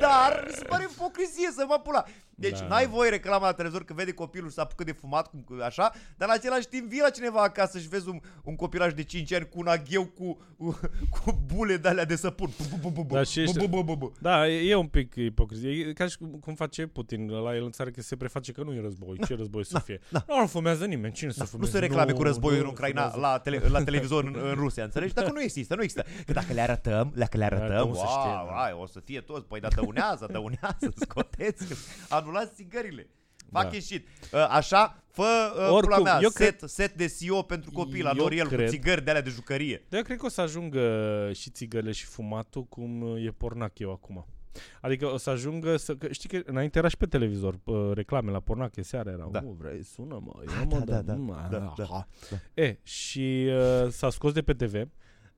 Dar mi se pare ipocrizie să mă pula. Deci Da. n-ai voie reclama la televizor că vede copilul și s-a apucat de fumat, cum, așa, dar în același timp vii la cineva acasă și vezi un, un copilaj de 5 ani cu un agheu cu, <laughs> cu bule de alea de săpun. Bu, bu, bu, bu, Da, și bu, ăștia- bu, bu, bu, bu. Da, e, e un pic ipocrizie. E ca și cum, cum face Putin la el în țară, că se preface că nu e război. Ce război să fie? Nu, nu fumează nimeni. Cine să Nu fumeze? se reclame cu războiul nu în Ucraina fumează. la, tele, la televizor în, în <laughs> Rusia, înțelegi? Dacă nu există, nu există. Că dacă le arătăm, dacă le arătăm, arătăm, o să wow, știe, da. ai, o să fie toți, păi da, dăunează, dăunează, <laughs> scoteți, anulați țigările. Fuck Da. da. shit. Uh, Așa, fă uh, Oricum, pula mea, eu set, cred- set de CEO pentru copii la Eu L'Oreal cu cred- țigări de alea de jucărie. Dar eu cred că o să ajungă și țigările și fumatul cum e pornac eu acum. Adică o să ajungă să... Că știi că înainte era și pe televizor uh, reclame la pornache, seara erau. Da. Da. vrei, sună mă, ia mă, da, da, mm, da, ah, da, ah. da. E, și uh, s-a scos de pe TV.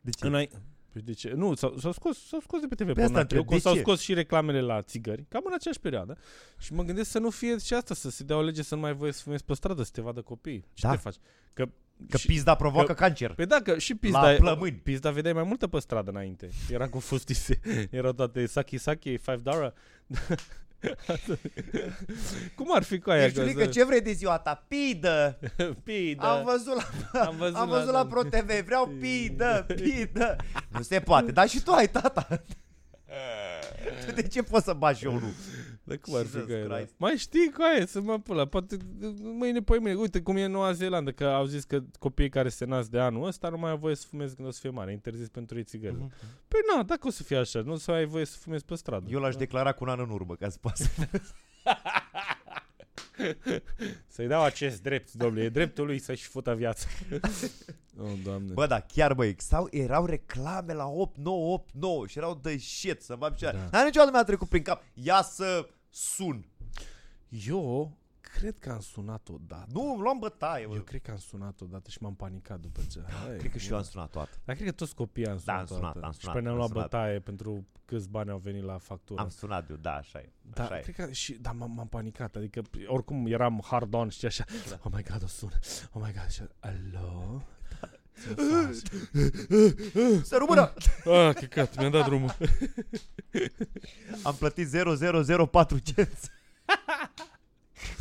De ce? Înai... Păi de ce? Nu, s-au, s-au, scos, s-au scos de pe TV Pe asta pornache. întreb, Eu, că de s-au ce? scos și reclamele la țigări, cam în aceeași perioadă. Și mă gândesc să nu fie și asta, să se dea o lege să nu mai voie să fumezi pe stradă, să te vadă copiii. Ce Da. te faci? Că Că și- pizda provoacă că- cancer. Păi da, că și La pizda, plămâni. pizda vedeai mai multă pe stradă înainte. Era cu fustise, <laughs> erau toate saki saki, 5 dollar. <laughs> Cum ar fi cu aia? Deci, Iulică, ce vrei de ziua ta? Pidă! <laughs> Pida. Am văzut la, Am văzut am văzut la- la ProTV, vreau pidă, pidă. Nu se poate, dar și tu ai, tata. <laughs> Tu de ce poți să bagi eu nu? Dar cum ar fi Jesus că era? Christ. Mai știi cu aia, să mă pula. Poate mâine, poi mâine. Uite cum e în Noua Zeelandă, că au zis că copiii care se nasc de anul ăsta nu mai au voie să fumeze când o să fie mare. Interzis pentru ei țigările. Mhm. Păi nu, dacă o să fie așa, nu o să ai voie să fumezi pe stradă. Eu l-aș declara cu un an în urmă, ca să poată să <laughs> Să-i dau acest drept, domnule. E dreptul lui să-și fută viața. oh, doamne. Bă, da, chiar băi, sau erau reclame la 8, 9, 8, 9 și erau de shit să mă Da. da. Dar niciodată mi-a trecut prin cap, ia să sun. Eu cred că am sunat odată. Nu, îmi luam bătaie, bă. Eu cred că am sunat odată și m-am panicat după ce. Hai, Cred că și bă. eu am sunat toată. Dar cred că toți copiii am Da, sunat am sunat, odată. am Și sunat, pe ne-am am luat sunat. bătaie pentru câți bani au venit la factură. Am sunat eu, da, așa e. Da, Așa e. cred că și, da, m-am, m-am panicat, adică oricum eram hard on, știi așa, Da. oh my god, o sună, oh my god, așa, alo? Să rămână! ah, căcat, mi-a dat drumul. Am plătit 0004 cenți. <laughs>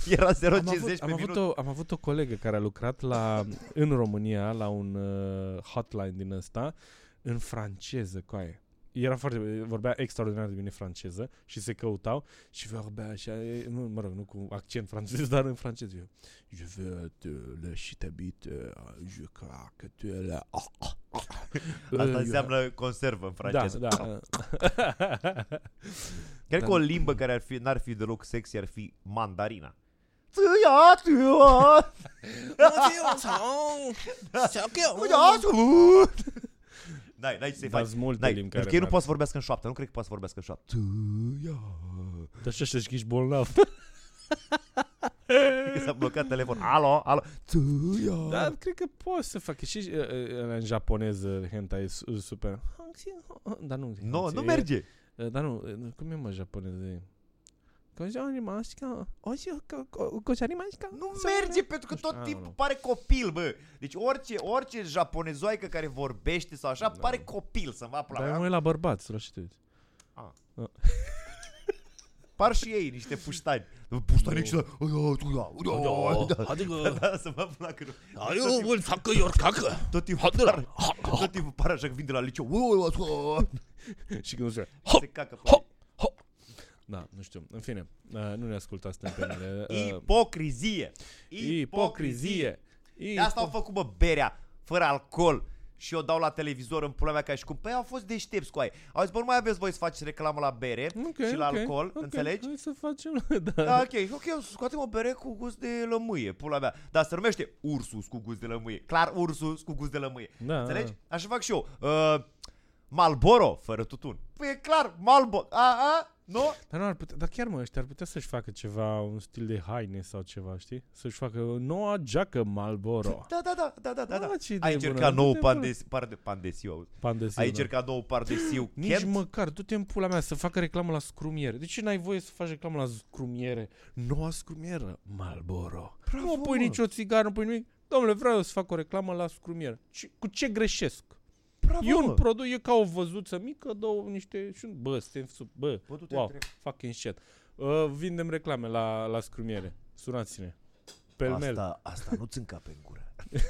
<laughs> Era 0,50 am pe avut, am, avut minut. o, am avut o colegă care a lucrat la, în România la un uh, hotline din ăsta în franceză, coaie. Era foarte, vorbea extraordinar de bine franceză și se căutau și vorbea așa, e, nu, mă rog, nu cu accent francez, <laughs> dar în franceză. Eu, Je veux te le și te bit, je crois que tu es la... <laughs> Asta înseamnă conservă în franceză. Da, da. Cred Da. că o limbă care ar fi, n-ar fi deloc sexy ar fi mandarina. Ția, ția, ția, ția. N-ai, n-ai ce să-i faci. Dați multe N-ai, limbi pentru care că ei nu merg. poate să vorbească în șoaptă. Nu cred că poate să vorbească în șoaptă. Ția. Dar și așa că ești bolnav. Cred <laughs> că s-a blocat telefon. Alo, alo. Ția. Da, cred că poți să facă și uh, uh, în japoneză hentai e su- super. Dar nu. Nu, nu e- merge. uh, Dar nu, uh, cum e mă japoneză? E- Kojani mașca, oși, kojani mașca. Nu merge pentru că Nu știu, tot I don't timpul know. pare copil, bă. Deci orice, orice japonezoaică care vorbește sau așa, Da. pare copil să mă apla. Dar nu e la bărbați, la știi. Par și ei niște puștani. Puștani și da. Adică, Da, să mă apla că nu. eu îl fac că eu cacă. Tot timpul par, tot timpul par așa că vin de la liceu. Și când se Se cacă pe Ho! Da, nu știu. În fine, uh, nu ne ascultați tempenile. ei. <laughs> Uh, Ipocrizie. ipocrizie. De asta au făcut, bă, berea, fără alcool. Și eu dau la televizor în pula mea ca și cum, păi au fost deștepți cu ai. Au zis, bă, nu mai aveți voi să faceți reclamă la bere Ok, și la ok, alcool, ok, înțelegi? Hai să facem, <laughs> da. Da, ok, ok, scoatem o bere cu gust de lămâie, pula mea. Dar se numește Ursus cu gust de lămâie. Clar, Ursus cu gust de lămâie. Da, Înțelegi? Așa fac și eu. Uh, Malboro, fără tutun. Păi e clar, Malboro. A, a, nu? Dar, nu ar putea, dar chiar mă, ăștia ar putea să-și facă ceva, un stil de haine sau ceva, știi? Să-și facă noua geacă Malboro. Da, da, da, da, da, da. da. Ah, ce idee Ai bună, încercat du-te nou în pandesiu, par de pandesiu. Pandesiu, Ai da. încercat nou pardesiu. Nici Kent? măcar, du-te în pula mea să facă reclamă la scrumiere. De ce n-ai voie să faci reclamă la scrumiere? Noua scrumieră, Marlboro. Bravo, nu pui mă. nicio țigară, nu pui nimic. Domnule, vreau eu să fac o reclamă la scrumiere. Ce, cu ce greșesc? Bravo, e un mă. produs, e ca o văzuță mică, două niște... Și, un- bă, suntem sub... Bă, Bă, du-te wow, între- fucking shit. Uh, vindem reclame la, la scrumiere. Sunați-ne. Pelmel. Asta, asta nu-ți încape în gură. <laughs>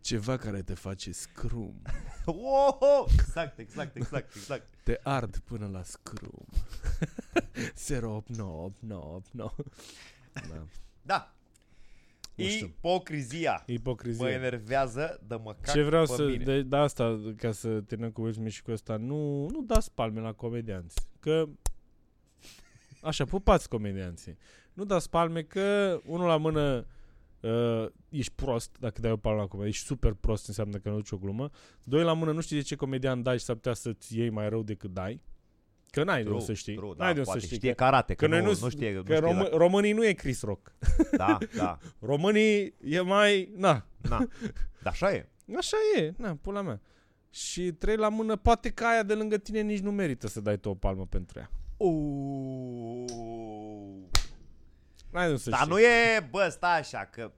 Ceva care te face scrum. Oh, exact, exact, exact, exact. Te ard până la scrum. <laughs> 08989. Da. Da. Nu știu. Ipocrizia. Ipocrizie. Mă enervează de mă cac Ce vreau pe să... mine. De, de asta, ca să terminăm cu Will Smith și cu ăsta, nu, nu dați palme la comedianți. Că... Așa, pupați comedianții. Nu dați palme că, unul la mână, uh, ești prost dacă dai o palmă la comedian. Ești super prost, înseamnă că nu duci o glumă. Doi la mână, nu știi de ce comedian dai și s-ar putea să-ți iei mai rău decât dai. Că n-ai de True, unde să știi. true, n-ai da, de unde să poate știi. știe că, karate, că, că noi nu, nu, nu știe, nu că știe român, românii nu e Chris Rock. da, da, <laughs> Românii e mai... Na, na. <laughs> Dar așa e. Așa e, na, pula mea. Și trei la mână, poate că aia de lângă tine nici nu merită să dai tu o palmă pentru ea. Uuu. N-ai de unde să Dar știi. nu e, bă, stai așa, că...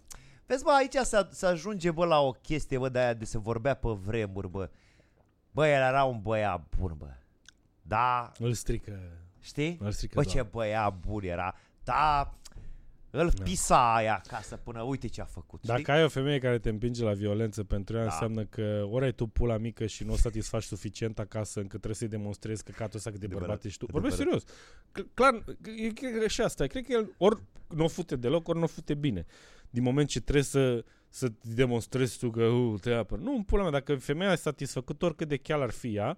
Vezi, bă, aici să, să ajunge, bă, la o chestie, bă, de aia de se vorbea pe vremuri, bă. Bă, el era un băiat bun, bă. Da, Îl strică. știi? Îl strică, Bă, da. ce băiat bun era. Da, îl Da. pisa aia acasă până uite ce a făcut, știi? Dacă ai o femeie care te împinge la violență pentru ea, Da. înseamnă că ori ai tu pula mică și nu o satisfaci suficient acasă încât trebuie să-i demonstrezi căcatul ăsta cât de Adevărat, bărbat ești tu. adevărat. Vorbesc serios. C- clar, e, cred că și asta. e. Cred că el ori nu o fute deloc, ori nu o fute bine. Din moment ce trebuie să să demonstrezi tu că uh, te apăr. Nu, în pula mea, dacă femeia e satisfăcut oricât de chiar ar fi ea, în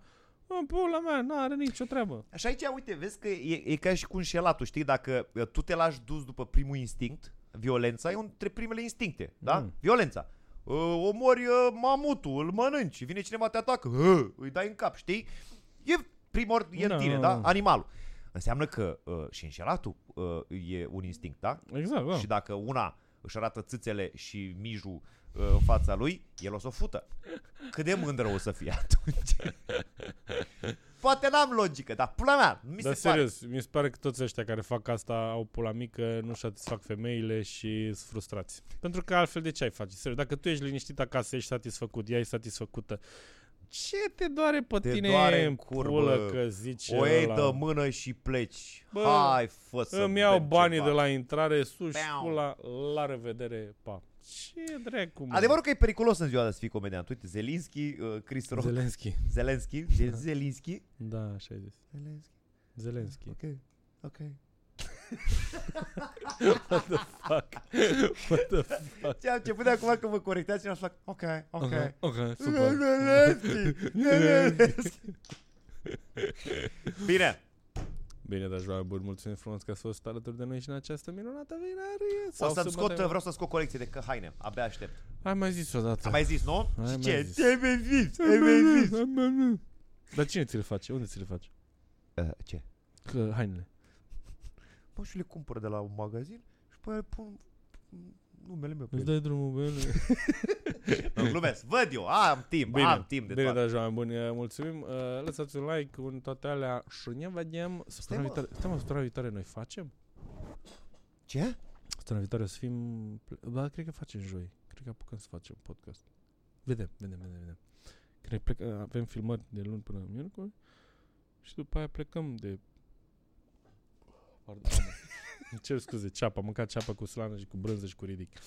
pula mea, n-are nicio treabă. Așa aici, uite, vezi că e, e ca și cu înșelatul, știi? Dacă uh, tu te lași dus după primul instinct, violența e unul dintre primele instincte, da? Mm. Violența. Uh, omori uh, mamutul, îl mănânci, vine cineva, te atacă, uh, îi dai în cap, știi? E primor, e Da. în tine, da? Animalul. Înseamnă că uh, și înșelatul uh, e un instinct, da? Exact, da. Și dacă una își arată țâțele și mijul uh, în fața lui, el o să o fută. Cât de mândră o să fie atunci? Poate n-am logică, dar pula mea, nu mi Dar se pare. serios, mi se pare că toți ăștia care fac asta au pula mică, nu satisfac femeile și sunt frustrați. Pentru că altfel de ce ai face? Serios, dacă tu ești liniștit acasă, ești satisfăcut, ea e satisfăcută, ce te doare pe Te tine doare în în cur, pulă bă. că zice O iei ăla, de mână și pleci. Bă, Hai, fă să Îmi iau bem banii ceva. de la intrare, sus Beau. pula, la revedere, pa. Ce dracu, mă? Adevărul că e periculos în ziua de a fi comediant. Uite, Zelinski, uh, Chris Rock, Zelenski. Zelenski, Zelinski. Da, așa ai zis. Zelenski, Zelenski. ok, ok. <laughs> What the fuck? What the fuck? Ce am început de acum că mă corecteați și am fac, ok, ok. Ok, ok, super. Zelenski, <laughs> Zelenski. <laughs> Bine, Bine, dragi oameni buni, mulțumim frumos că ați fost alături de noi și în această minunată vinărie. o Sau să-mi scot, sâmbătă. vreau să scot colecție de că haine. Abia aștept. Ai mai zis odată. Am mai zis, nu? Ai Și mai ce? zis. Ce ai mai zis? Ai mai zis? Dar cine ți le face? Unde ți le face? Uh, ce? Că hainele. Mă, și le cumpăr de la un magazin și pe aia pun numele meu pe Îți ele. dai drumul bine. <laughs> <laughs> Nu, glumesc. Văd eu. Am timp. Bine, am timp de Bine, toate. dragi oameni buni, uh, mulțumim. Uh, Lăsați un like în toate alea și ne vedem săptămâna mă. viitoare. Stai mă, săptămâna viitoare noi facem? Ce? Săptămâna viitoare o să fim... Da, cred că facem joi. Cred că apucăm să facem podcast. Vedem, vedem, vedem, vedem. Cred că plec, avem filmări de luni până miercuri și după aia plecăm de... Pardon, am- <laughs> îmi cer scuze, ceapă. Am mâncat ceapă cu slană și cu brânză și cu ridic.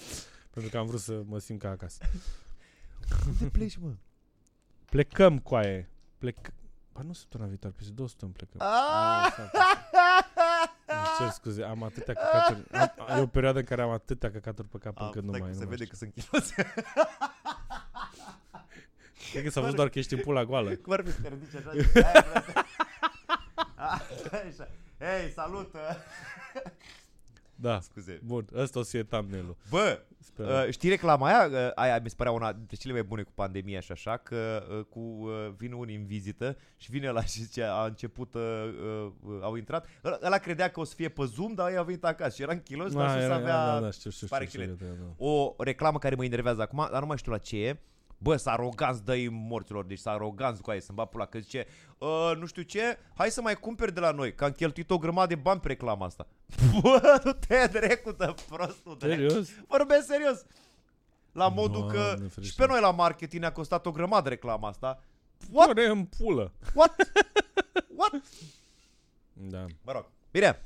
Pentru că am vrut să mă simt ca acasă. Unde pleci, mă? Plecăm cu aia. Plec... Ba nu săptămâna viitoare, peste două săptămâni plecăm. Ah! Ah, fuck. Îmi cer scuze, am atâtea căcaturi. Am, e o perioadă în care am atâtea căcaturi pe cap Am, încât nu stai mai, că nu se mai vede știu. că sunt chiloți. Cred că s-a văzut doar că ești în pula goală. Cum ar fi să te ridici așa? Aia, frate. <laughs> Așa. Hei, salut! Da. Scuze. Bun, ăsta o să fie thumbnail-ul. Bă, Sper. uh, știi reclama aia? Uh, aia mi se părea una dintre cele mai bune cu pandemia și așa, că uh, cu uh, vin unii în vizită și vine la <laughs> și zice, a început, uh, uh, au intrat. Ăla, ăla credea că o să fie pe Zoom, dar ei au venit acasă și era în kilos, dar Da, sus era- avea... da, da, știu, știu, pare știu, știu, chilet. da, da. o reclamă care mă enervează acum, dar nu mai știu la ce e. Bă, s-a aroganți dă morților, deci s-a aroganți cu aia, să-mi bat pula, că zice, "Uh, nu știu ce, hai să mai cumperi de la noi, că am cheltuit o grămadă de bani pe reclama asta. <laughs> Bă, nu te drecu de prostul, drecu. Serios? Vorbesc serios. La modul că Doamne și ferește. pe noi la marketing ne-a costat o grămadă reclama asta. What? Ore în pulă. What? What? Da. Mă rog. Bine.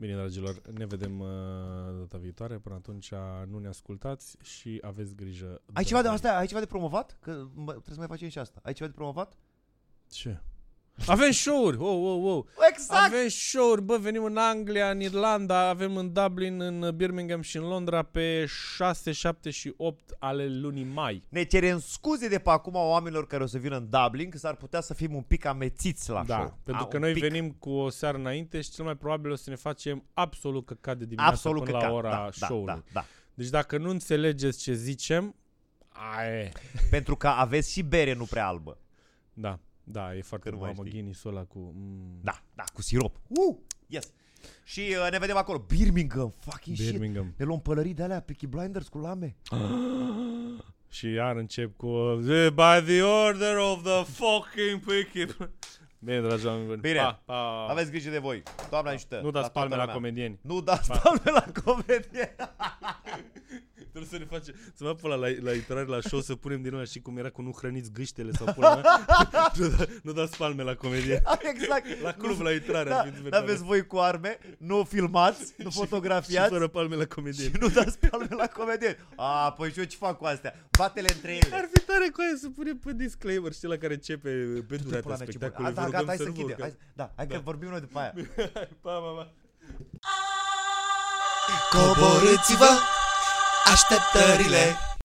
Bine, dragilor, ne vedem uh, data viitoare. Până atunci nu ne ascultați și aveți grijă. Ai ceva de asta? Ai ceva de promovat? Că mă, trebuie să mai facem și asta. Ai ceva de promovat? Ce? Avem show-uri! Oh, oh, oh. Exact. Avem show-uri, bă, venim în Anglia, în Irlanda, avem în Dublin, în Birmingham și în Londra pe 6, 7 și 8 ale lunii mai. Ne cerem scuze de pe acum oamenilor care o să vină în Dublin, că s-ar putea să fim un pic amețiți la Da, show. pentru A, că un noi pic. venim cu o seară înainte și cel mai probabil o să ne facem absolut căcat de dimineață absolut până că la ora da, show-ului. da, da, Deci dacă nu înțelegeți ce zicem, aie. da. Pentru că aveți și bere nu prea albă. Da, da, e foarte Că nu mai mamă, știi. Guinness-ul ăla cu... Mm, Da, da, cu sirop. Uh, yes. Și uh, ne vedem acolo. Birmingham, fucking shit. Birmingham. Ne luăm pălării de alea, Peaky Blinders cu lame. <gasps> și iar încep cu By the order of the fucking picky Bine, dragi oameni buni. Bine. Pa, pa. Aveți grijă de voi. Doamna ajută. Nu dați toată palme la lumea. comedieni. Nu dați palme la comedie. <laughs> Trebuie să ne face, să mă la, la, la intrare la show să punem din nou și cum era cu nu hrăniți gâștele sau pula mea. <laughs> nu, da, nu dați palme la comedie. <laughs> exact. La club, la intrare. Da, ar fi super aveți voi cu arme, nu filmați, <laughs> nu Și fotografiați fără palme la comedie. și nu dați palme la comedie. A, păi și eu ce fac cu astea? Bate-le între ele. Ar fi tare cu aia să punem pe disclaimer, știi, la care începe pe Du-te durata pula mea, ce bun. spectacolului. A, da, Vă gata, rugăm hai să nu vă închidem. urcați. Hai, da, hai că Da. vorbim noi după aia. Pa, pa, pa. Coborâți-vă Așteptările